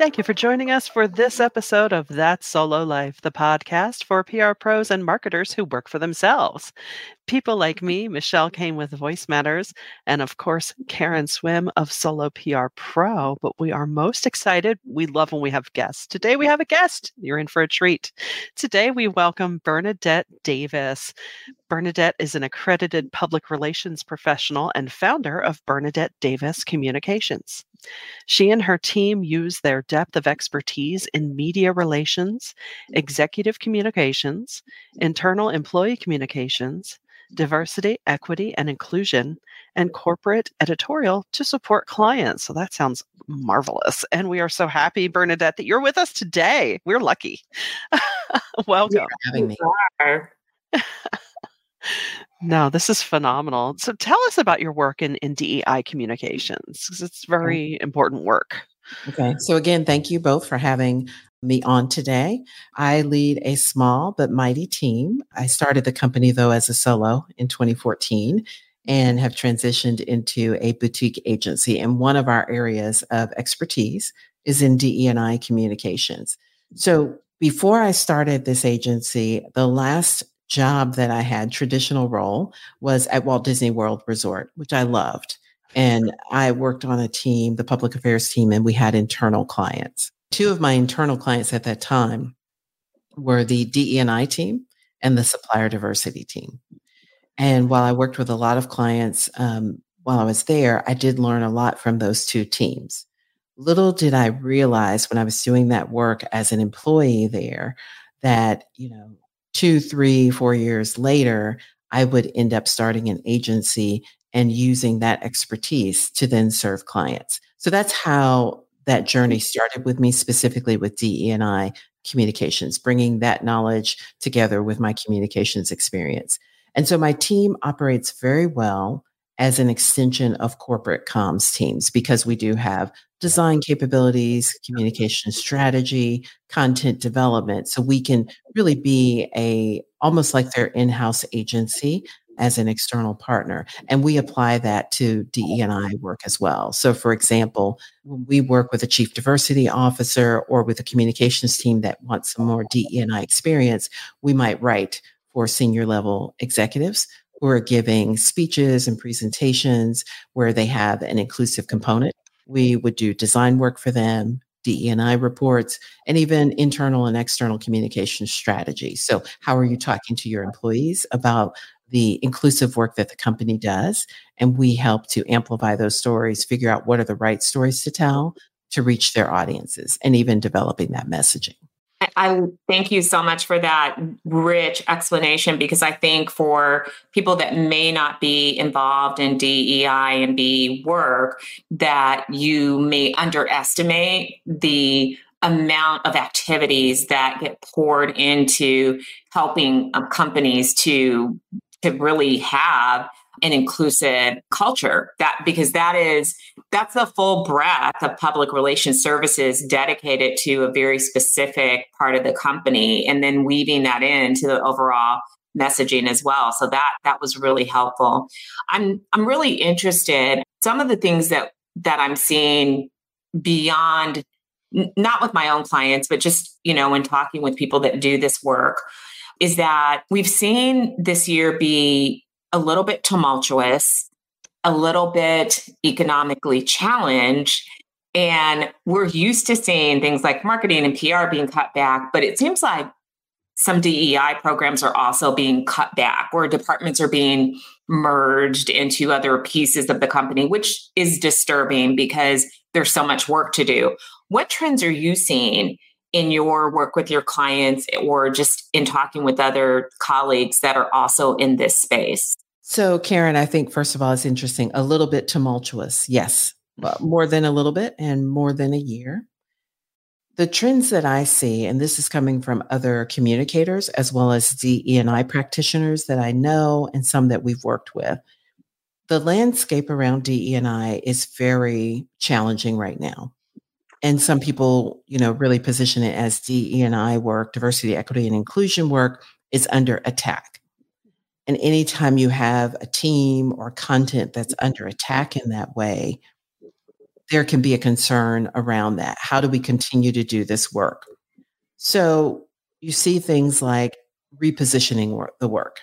Thank you for joining us for this episode of That Solo Life, the podcast for PR pros and marketers who work for themselves. People like me, Michelle Kane with Voice Matters, and of course, Karen Swim of Solo PR Pro. But we are most excited. We love when we have guests. Today we have a guest. You're in for a treat. Today we welcome Bernadette Davis. Bernadette is an accredited public relations professional and founder of Bernadette Davis Communications. She and her team use their depth of expertise in media relations, executive communications, internal employee communications, diversity, equity, and inclusion, and mm-hmm. corporate editorial to support clients. So that sounds marvelous. And we are so happy, Bernadette, that you're with us today. We're lucky. Welcome. having me. No, this is phenomenal. So tell us about your work in, in DEI communications because it's very important work. Okay. So, again, thank you both for having me on today. I lead a small but mighty team. I started the company, though, as a solo in 2014 and have transitioned into a boutique agency. And one of our areas of expertise is in DE&I communications. So, before I started this agency, the last job that I had, traditional role, was at Walt Disney World Resort, which I loved. And I worked on a team, the public affairs team, and we had internal clients. Two of my internal clients at that time were the DE&I team and the supplier diversity team. And while I worked with a lot of clients um, while I was there, I did learn a lot from those two teams. Little did I realize when I was doing that work as an employee there that, you know, two, three, four years later, I would end up starting an agency and using that expertise to then serve clients. So that's how that journey mm-hmm. started with me, specifically with DE&I communications, bringing that knowledge together with my communications experience. And so my team operates very well as an extension of corporate comms teams because we do have design capabilities, mm-hmm. communication strategy, content development. So we can really be a almost like their in-house agency as an external partner. And we apply that to DE&I work as well. So for example, when we work with a chief diversity officer or with a communications team that wants some more DE&I experience, we might write for senior level executives who are giving speeches and presentations where they have an inclusive component. We would do design work for them, DE&I reports, and even internal and external communication strategy. So, how are you talking to your employees about the inclusive work that the company does? And we help to amplify those stories, figure out what are the right stories to tell to reach their audiences, and even developing that messaging. I thank you so much for that rich explanation because I think for people that may not be involved in DEI and B work, that you may underestimate the amount of activities that get poured into helping um, companies to to really have an inclusive culture that because that is that's the full breadth of public relations services dedicated to a very specific part of the company and then weaving that into the overall messaging as well. So that that was really helpful. I'm i'm really interested some of the things that that i'm seeing beyond not with my own clients but just you know when talking with people that do this work is that we've seen this year be a little bit tumultuous, a little bit economically challenged. And we're used to seeing things like marketing and PR being cut back, but it seems like some DEI programs are also being cut back, or departments are being merged into other pieces of the company, which is disturbing because there's so much work to do. What trends are you seeing in your work with your clients or just in talking with other colleagues that are also in this space? So, Karen, I think first of all, it's interesting, a little bit tumultuous. Yes, uh, more than a little bit and more than a year. The trends that I see, and this is coming from other communicators as well as DE&I practitioners that I know and some that we've worked with, the landscape around DE&I is very challenging right now and some people you know really position it as DE&I work diversity equity and inclusion work is under attack and anytime you have a team or content that's under attack in that way there can be a concern around that. How do we continue to do this work? So you see things like repositioning work, the work,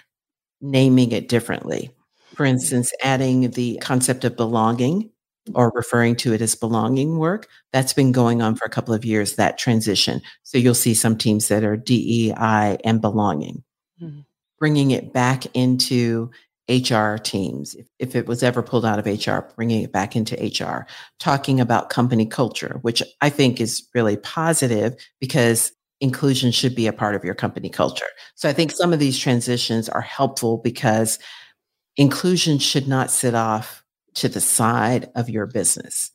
naming it differently. For instance, adding the concept of belonging or referring to it as belonging work. That's been going on for a couple of years, that transition. So you'll see some teams that are DEI and belonging, mm-hmm. bringing it back into HR teams. If, if it was ever pulled out of HR, bringing it back into HR, talking about company culture, which I think is really positive because inclusion should be a part of your company culture. So I think some of these transitions are helpful because inclusion should not sit off to the side of your business.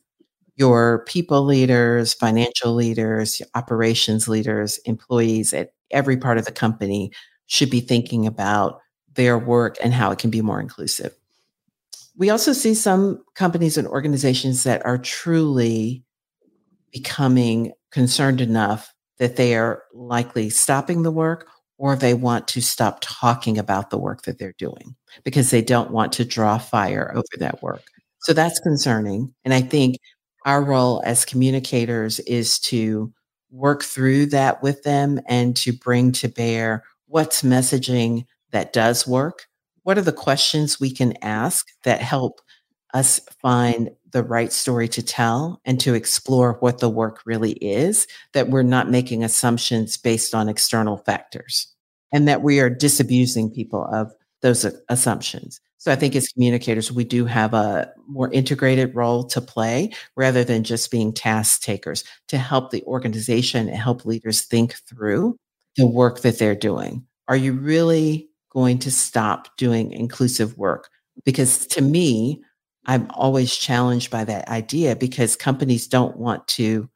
Your people leaders, financial leaders, operations leaders, employees at every part of the company should be thinking about their work and how it can be more inclusive. We also see some companies and organizations that are truly becoming concerned enough that they are likely stopping the work or they want to stop talking about the work that they're doing because they don't want to draw fire over that work. So that's concerning. And I think our role as communicators is to work through that with them and to bring to bear what's messaging that does work? What are the questions we can ask that help us find the right story to tell and to explore what the work really is, that we're not making assumptions based on external factors and that we are disabusing people of those assumptions. So I think as communicators, we do have a more integrated role to play rather than just being task takers to help the organization and help leaders think through the work that they're doing. Are you really going to stop doing inclusive work? Because to me, I'm always challenged by that idea because companies don't want to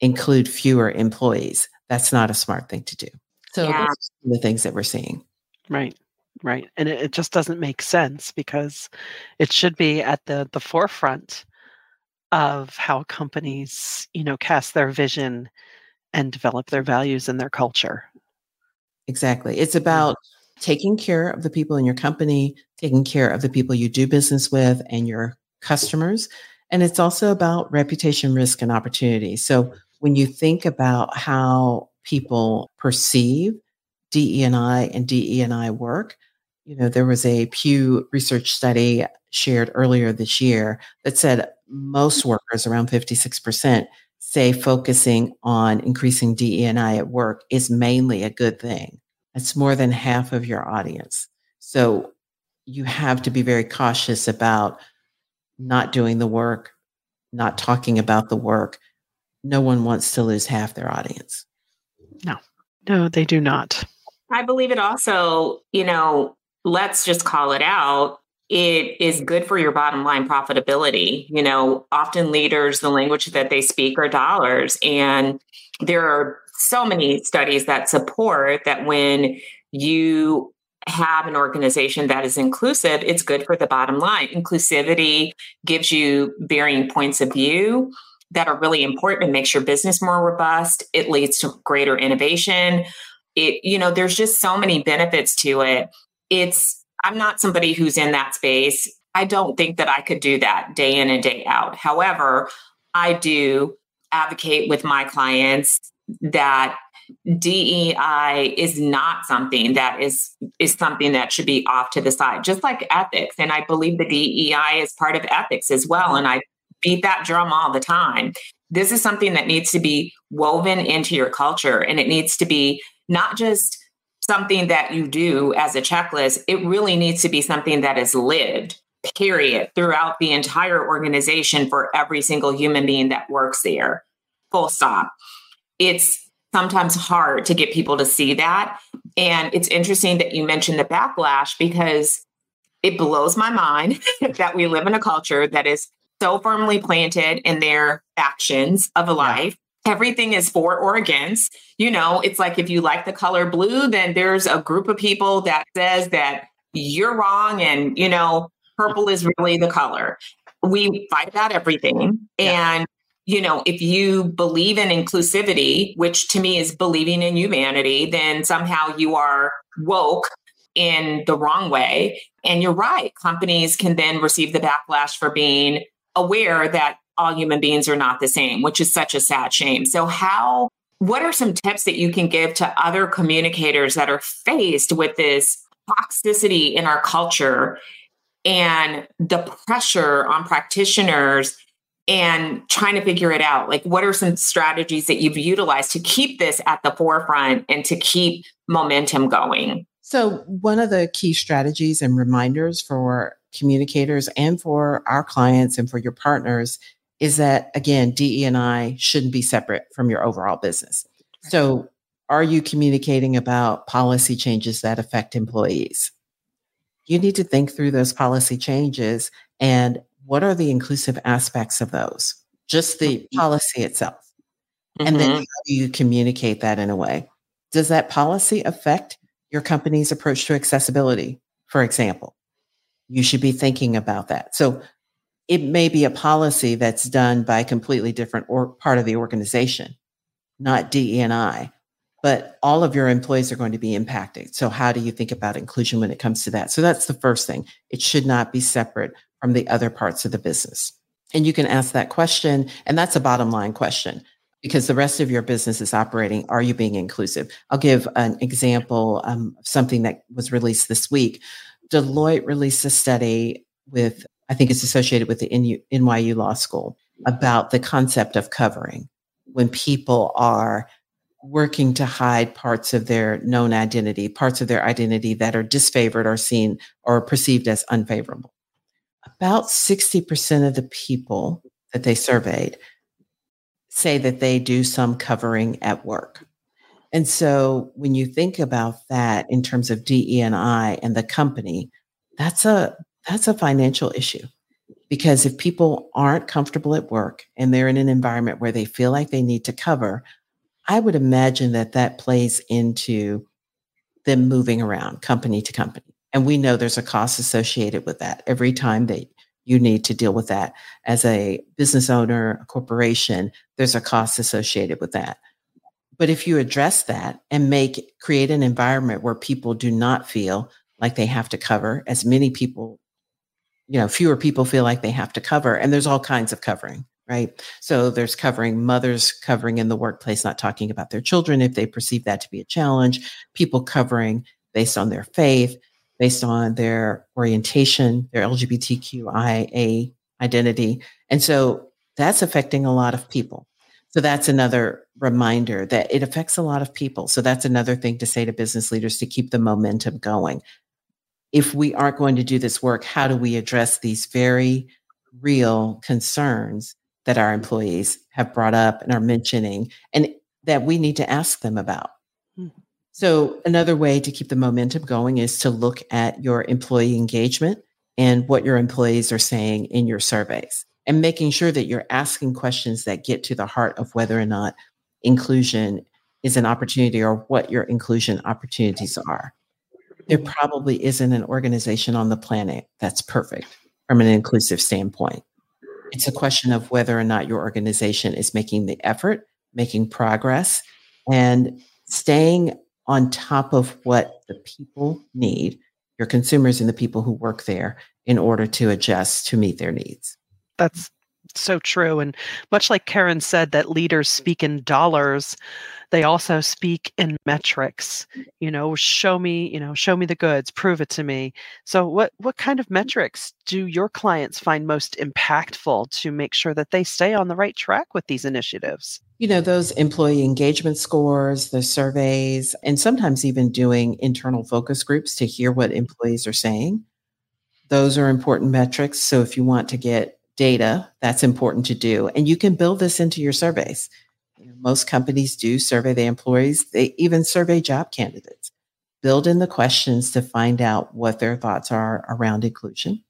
include fewer employees. That's not a smart thing to do. So yeah. the things that we're seeing. Right. Right. And it, it just doesn't make sense because it should be at the the forefront of how companies, you know, cast their vision and develop their values and their culture. Exactly. It's mm. about taking care of the people in your company, taking care of the people you do business with and your customers. And it's also about reputation, risk, and opportunity. So when you think about how people perceive DE&I and DE&I work, you know, there was a Pew research study shared earlier this year that said most mm-hmm. workers, around 56%, say focusing on increasing DE&I at work is mainly a good thing. It's more than half of your audience. So you have to be very cautious about not doing the work, not talking about the work. No one wants to lose half their audience. No, no, they do not. I believe it also, you know, let's just call it out. It is good for your bottom line profitability. You know, often leaders, the language that they speak are dollars. And there are so many studies that support that when you have an organization that is inclusive, it's good for the bottom line. Inclusivity gives you varying points of view that are really important. It makes your business more robust. It leads to greater innovation. It, you know, there's just so many benefits to it. It's, I'm not somebody who's in that space. I don't think that I could do that day in and day out. However, I do advocate with my clients that DEI is not something that is is something that should be off to the side, just like ethics. And I believe the DEI is part of ethics as well. And I beat that drum all the time. This is something that needs to be woven into your culture, and it needs to be not just something that you do as a checklist. It really needs to be something that is lived period throughout the entire organization for every single human being that works there full stop it's sometimes hard to get people to see that. And it's interesting that you mentioned the backlash because it blows my mind that we live in a culture that is so firmly planted in their actions of a life. Everything is for or against. You know, it's like if you like the color blue, then there's a group of people that says that you're wrong and, you know, purple is really the color. We fight about everything. Yeah. And you know, if you believe in inclusivity, which to me is believing in humanity, then somehow you are woke in the wrong way. And you're right. Companies can then receive the backlash for being aware that all human beings are not the same, which is such a sad shame. So, how, what are some tips that you can give to other communicators that are faced with this toxicity in our culture and the pressure on practitioners and trying to figure it out? Like, what are some strategies that you've utilized to keep this at the forefront and to keep momentum going? So, one of the key strategies and reminders for communicators and for our clients and for your partners is that again DE and I shouldn't be separate from your overall business. So are you communicating about policy changes that affect employees? You need to think through those policy changes and what are the inclusive aspects of those? Just the mm-hmm. policy itself. Mm-hmm. And then mm-hmm. how do you communicate that in a way? Does that policy affect your company's approach to accessibility, for example? You should be thinking about that. So it may be a policy that's done by a completely different or part of the organization, not DE&I, but all of your employees are going to be impacted. So how do you think about inclusion when it comes to that? So that's the first thing. It should not be separate from the other parts of the business. And you can ask that question. And that's a bottom line question because the rest of your business is operating. Are you being inclusive? I'll give an example um, of something that was released this week. Deloitte released a study with I think it's associated with the NYU Law School about the concept of covering when people are working to hide parts of their known identity, parts of their identity that are disfavored or seen or perceived as unfavorable. About 60% of the people that they surveyed say that they do some covering at work. And so when you think about that in terms of DE and I and the company, that's a that's a financial issue. Because if people aren't comfortable at work and they're in an environment where they feel like they need to cover, I would imagine that that plays into them moving around company to company. And we know there's a cost associated with that every time that you need to deal with that. As a business owner, a corporation, there's a cost associated with that. But if you address that and make create an environment where people do not feel like they have to cover, as many people you know, fewer people feel like they have to cover. And there's all kinds of covering, right? So there's covering mothers covering in the workplace, not talking about their children if they perceive that to be a challenge, people covering based on their faith, based on their orientation, their LGBTQIA identity. And so that's affecting a lot of people. So that's another reminder that it affects a lot of people. So that's another thing to say to business leaders to keep the momentum going if we aren't going to do this work, how do we address these very real concerns that our employees have brought up and are mentioning and that we need to ask them about? Hmm. So, another way to keep the momentum going is to look at your employee engagement and what your employees are saying in your surveys and making sure that you're asking questions that get to the heart of whether or not inclusion is an opportunity or what your inclusion opportunities are there mm-hmm. probably isn't an organization on the planet that's perfect from an inclusive standpoint. It's a question of whether or not your organization is making the effort, making progress, and staying on top of what the people need, your consumers and the people who work there, in order to adjust to meet their needs. That's so true. And much like Karen said, that leaders mm-hmm. speak in dollars they also speak in metrics you know show me you know show me the goods prove it to me. So what what kind of mm-hmm. metrics do your clients find most impactful to make sure that they stay on the right track with these initiatives? You know those employee engagement scores the surveys and sometimes even doing internal focus groups to hear what employees are saying. Those are important metrics so if you want to get data that's important to do and you can build this into your surveys most companies do survey their employees. They even survey job candidates. Build in the questions to find out what their thoughts are around inclusion.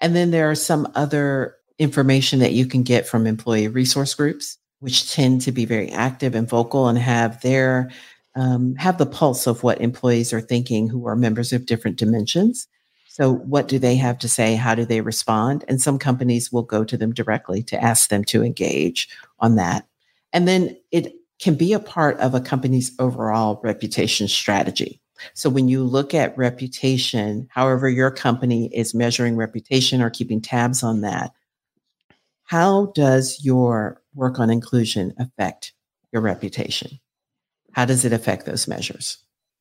And then there are some other information that you can get from employee resource groups, which tend to be very active and vocal and have their um, have the pulse of what employees are thinking who are members of different dimensions. So, what do they have to say? How do they respond? And some companies will go to them directly to ask them to engage on that. And then it can be a part of a company's overall reputation strategy. So when you look at reputation, however your company is measuring reputation or keeping tabs on that, How does your work on inclusion affect your reputation? How does it affect those measures?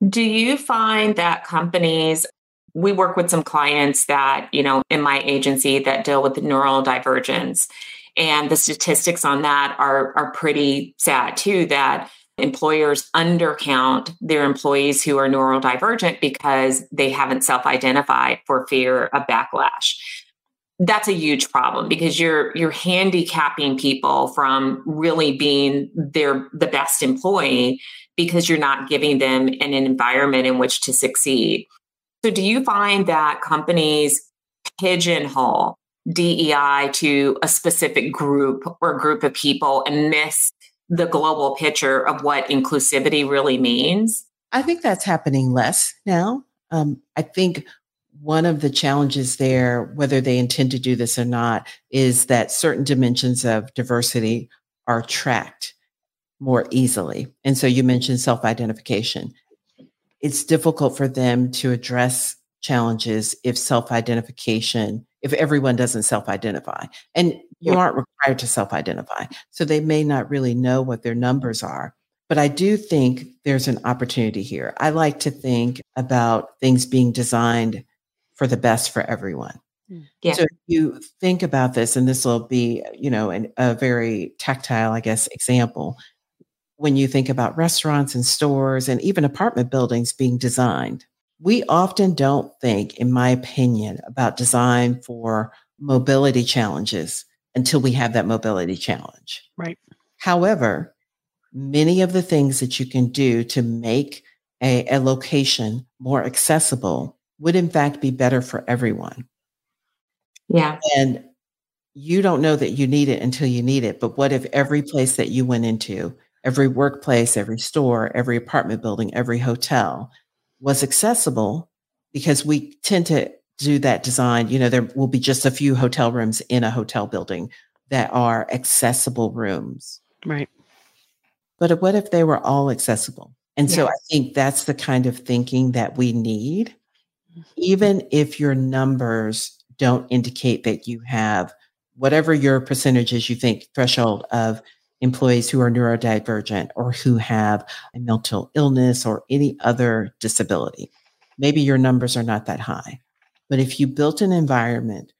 Do you find that companies we work with some clients that, you know, in my agency that deal with neurodivergence and the statistics on that are are pretty sad too that employers undercount their employees who are neurodivergent because they haven't self-identified for fear of backlash that's a huge problem because you're you're handicapping people from really being their the best employee because you're not giving them an environment in which to succeed. So do you find that companies pigeonhole DEI to a specific group or group of people and miss the global picture of what inclusivity really means? I think that's happening less now. Um, I think one of the challenges there, whether they intend to do this or not, is that certain dimensions of diversity are tracked more easily. And so you mentioned self identification. It's difficult for them to address challenges if self identification, if everyone doesn't self identify. And you aren't required to self identify. So they may not really know what their numbers are. But I do think there's an opportunity here. I like to think about things being designed for the best for everyone. Hmm. Yeah. So you think about this, and this will be, you know, an, a very tactile, I guess, example. When you think about restaurants and stores and even apartment buildings being designed, we often don't think, in my opinion, about design for mobility challenges until we have that mobility challenge. Right. However, many of the things that you can do to make a, a location more accessible would in fact be better for everyone. Yeah. And you don't know that you need it until you need it. But what if every place that you went into, every workplace, every store, every apartment building, every hotel was accessible? Because we tend to do that design. You know, there will be just a few hotel rooms in a hotel building that are accessible rooms. Right. But what if they were all accessible? And yes. so I think that's the kind of thinking that we need mm-hmm. even if your numbers don't indicate that you have whatever your percentages you think threshold of employees who are neurodivergent or who have a mental illness or any other disability. Maybe your numbers are not that high. But if you built an environment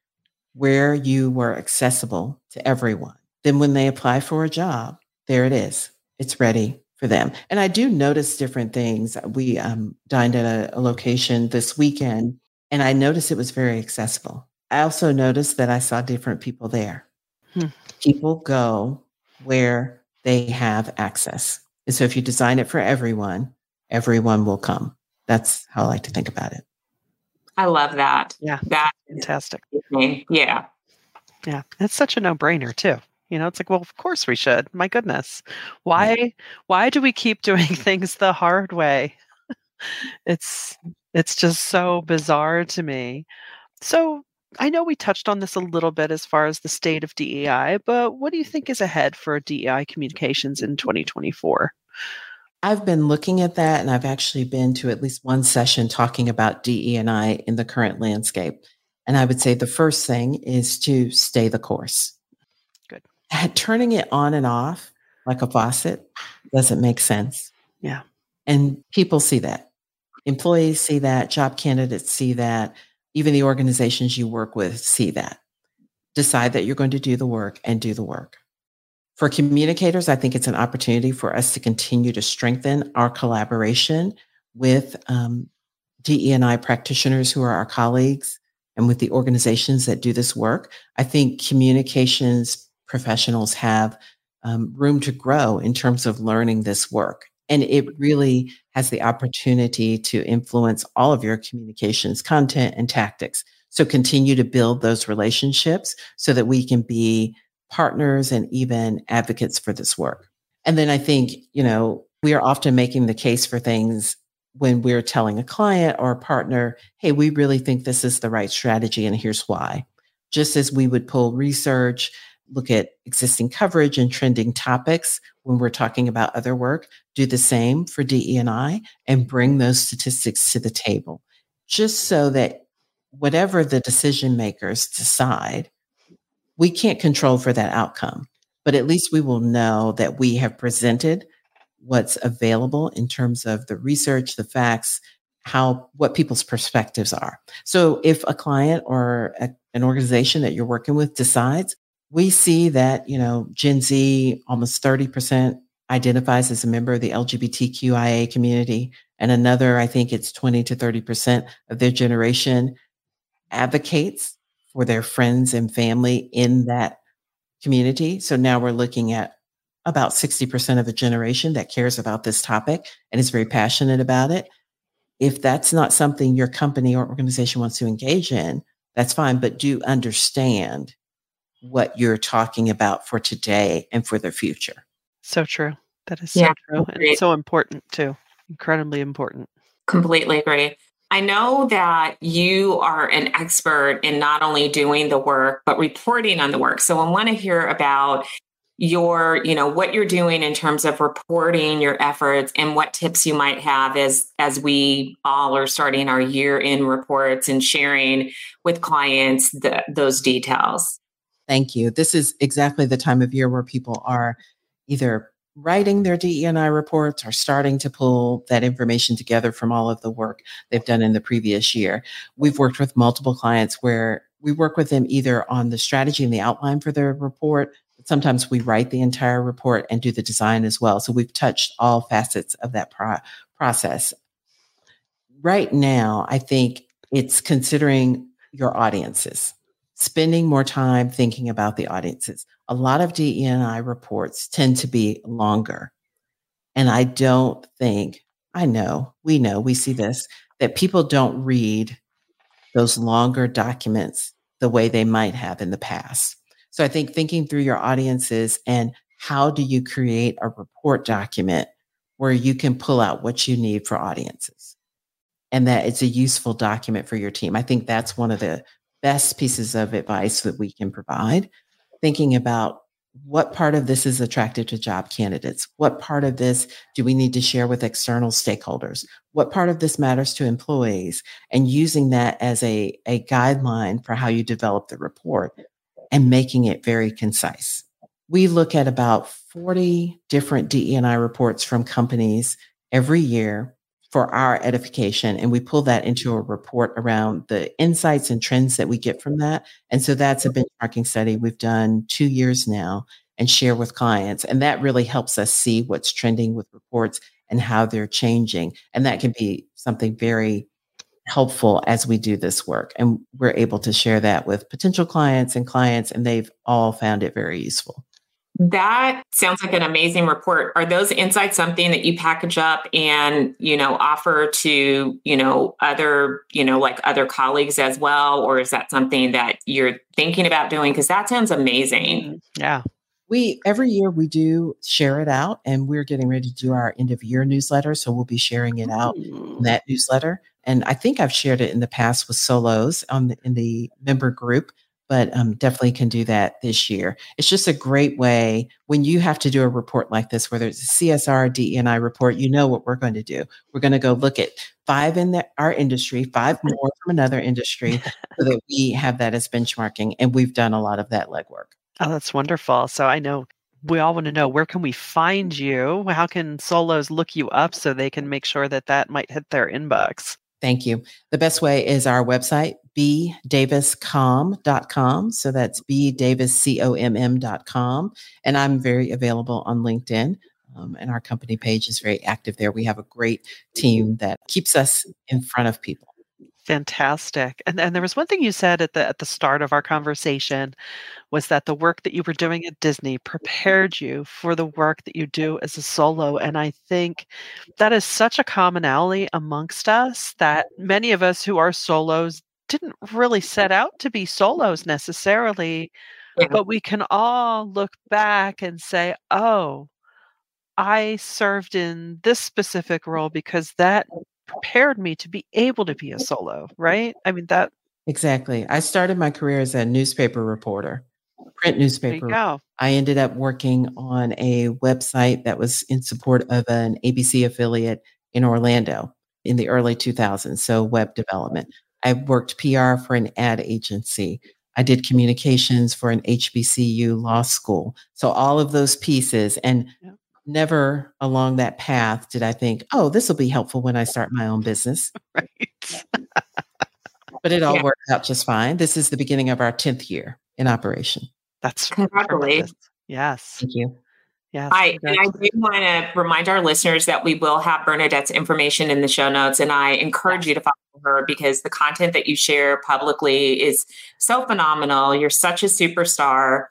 where you were accessible to everyone, then when they apply for a job, there it is. It's ready for them. And I do notice different things. We um, dined at a, a location this weekend, and I noticed it was very accessible. I also noticed that I saw different people there. Hmm. People go where they have access. And so if you design it for everyone, everyone will come. That's how I like to think about it. I love that. Yeah. That fantastic. Yeah. Yeah. It's such a no brainer too. You know, it's like, well, of course we should. My goodness. Why yeah. why do we keep doing things the hard way? it's it's just so bizarre to me. So, I know we touched on this a little bit as far as the state of DEI, but what do you think is ahead for DEI communications in 2024? I've been looking at that and I've actually been to at least one session talking about DE&I in the current landscape. And I would say the first thing is to stay the course Good. turning it on and off like a faucet doesn't make sense. Yeah. And people see that. Employees see that, job candidates see that, even the organizations you work with see that. Decide that you're going to do the work and do the work. For communicators, I think it's an opportunity for us to continue to strengthen our collaboration with um, DE&I practitioners who are our colleagues and with the organizations that do this work. I think communications professionals have um, room to grow in terms of learning this work. And it really has the opportunity to influence all of your communications, content, and tactics. So continue to build those relationships so that we can be partners and even advocates for this work. And then I think, you know, we are often making the case for things when we're telling a client or a partner, hey, we really think this is the right strategy and here's why. Just as we would pull research look at existing coverage and trending topics when we're talking about other work, do the same for DE&I and bring those statistics to the table just so that whatever the decision makers decide, we can't control for that outcome, but at least we will know that we have presented what's available in terms of the research, the facts, how what people's perspectives are. So if a client or a, an organization that you're working with decides, we see that, you know, Gen Z almost 30% identifies as a member of the LGBTQIA community and another I think it's 20 to 30% of their generation advocates for their friends and family in that community. So now we're looking at about 60% of a generation that cares about this topic and is very passionate about it. If that's not something your company or organization wants to engage in, that's fine, but do understand what you're talking about for today and for the future. So true. That is so yeah, true and so important too. Incredibly important. Completely agree. I know that you are an expert in not only doing the work, but reporting on the work. So I want to hear about your you know what you're doing in terms of reporting your efforts and what tips you might have as as we all are starting our year in reports and sharing with clients the, those details thank you this is exactly the time of year where people are either writing their DEI reports or starting to pull that information together from all of the work they've done in the previous year. We've worked with multiple clients where we work with them either on the strategy and the outline for their report, sometimes we write the entire report and do the design as well. So we've touched all facets of that pro- process. Right now, I think it's considering your audiences, spending more time thinking about the audiences. A lot of DEI reports tend to be longer. And I don't think, I know, we know, we see this, that people don't read those longer documents the way they might have in the past. So I think thinking through your audiences and how do you create a report document where you can pull out what you need for audiences and that it's a useful document for your team. I think that's one of the best pieces of advice that we can provide. Thinking about what part of this is attractive to job candidates? What part of this do we need to share with external stakeholders? What part of this matters to employees? And using that as a, a guideline for how you develop the report and making it very concise. We look at about 40 different DEI reports from companies every year for our edification. And we pull that into a report around the insights and trends that we get from that. And so that's a mm-hmm. benchmarking study we've done two years now and share with clients. And that really helps us see what's trending with reports and how they're changing. And that can be something very helpful as we do this work. And we're able to share that with potential clients and clients, and they've all found it very useful. That sounds like an amazing report. Are those insights something that you package up and, you know, offer to, you know, other, you know, like other colleagues as well? Or is that something that you're thinking about doing? Because that sounds amazing. Mm-hmm. Yeah. We every year we do share it out and we're getting ready to do our end of year newsletter. So we'll be sharing it out in that newsletter. And I think I've shared it in the past with solos on the, in the member group, but um, definitely can do that this year. It's just a great way when you have to do a report like this, whether it's a CSR, DEI report, you know what we're going to do. We're going to go look at five in the, our industry, five more from another industry, so that we have that as benchmarking. And we've done a lot of that legwork. Oh, that's wonderful. So I know we all want to know where can we find you? How can solos look you up so they can make sure that that might hit their inbox? Thank you. The best way is our website, bdaviscomm.com. So that's bdaviscomm.com. And I'm very available on LinkedIn. Um, and our company page is very active there. We have a great team that keeps us in front of people. Fantastic. And and there was one thing you said at the at the start of our conversation was that the work that you were doing at Disney prepared you for the work that you do as a solo and I think that is such a commonality amongst us that many of us who are solos didn't really set out to be solos necessarily yeah. but we can all look back and say, "Oh, I served in this specific role because that prepared me to be able to be a solo, right? I mean, that. Exactly. I started my career as a newspaper reporter, print newspaper. I ended up working on a website that was in support of an ABC affiliate in Orlando in the early 2000s, so web development. I worked PR for an ad agency. I did communications for an HBCU law school. So all of those pieces and yeah. never along that path did I think, oh, this will be helpful when I start my own business. right. but it all yeah. worked out just fine. This is the beginning of our 10th year in operation. That's congratulations. Yes. Thank you. Yes, I, and I do want to remind our listeners that we will have Bernadette's information in the show notes, and I encourage yes. you to follow her because the content that you share publicly is so phenomenal. You're such a superstar.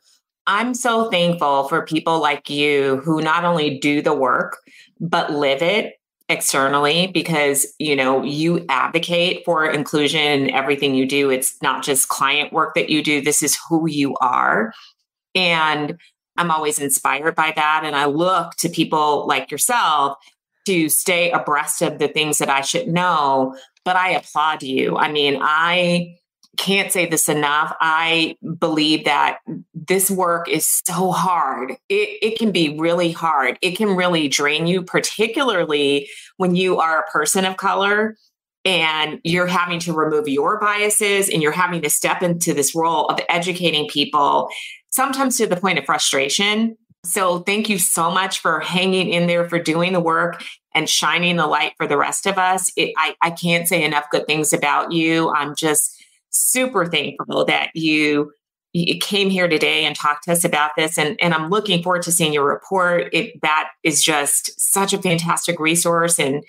I'm so thankful for people like you who not only do the work, but live it externally because you know you advocate for inclusion in everything you do it's not just client work that you do this is who you are and I'm always inspired by that. And I look to people like yourself to stay abreast of the things that I should know. But I applaud you. I mean, I can't say this enough. I believe that this work is so hard. It, it can be really hard. It can really drain you, particularly when you are a person of color and you're having to remove your biases and you're having to step into this role of educating people sometimes to the point of frustration. So thank you so much for hanging in there, for doing the work and shining the light for the rest of us. It, I, I can't say enough good things about you. I'm just super thankful that you you came here today and talked to us about this and, and i'm looking forward to seeing your report. It, that is just such a fantastic resource and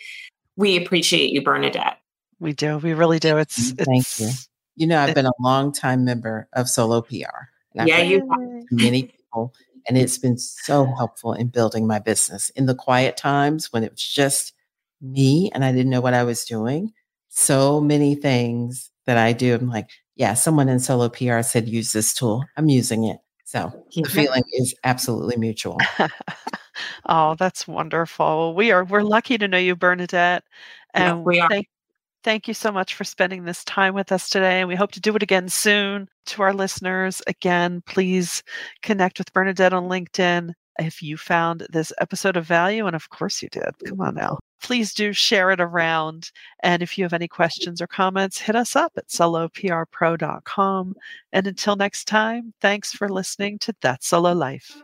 we appreciate you bernadette. We do. We really do. It's, mm, it's thank you. You know i've been a long time member of solo pr yeah, you many people, and it's been so helpful in building my business in the quiet times when it was just me and I didn't know what I was doing. So many things that I do. I'm like, yeah, someone in solo PR said use this tool. I'm using it. So the feeling is absolutely mutual. oh, that's wonderful. We are we're lucky to know you, Bernadette. And yeah, we are. Thank, Thank you so much for spending this time with us today. And we hope to do it again soon. To our listeners, again, please connect with Bernadette on LinkedIn. If you found this episode of value, and of course you did, come on now, please do share it around. And if you have any questions or comments, hit us up at soloprpro.com. And until next time, thanks for listening to That Solo Life.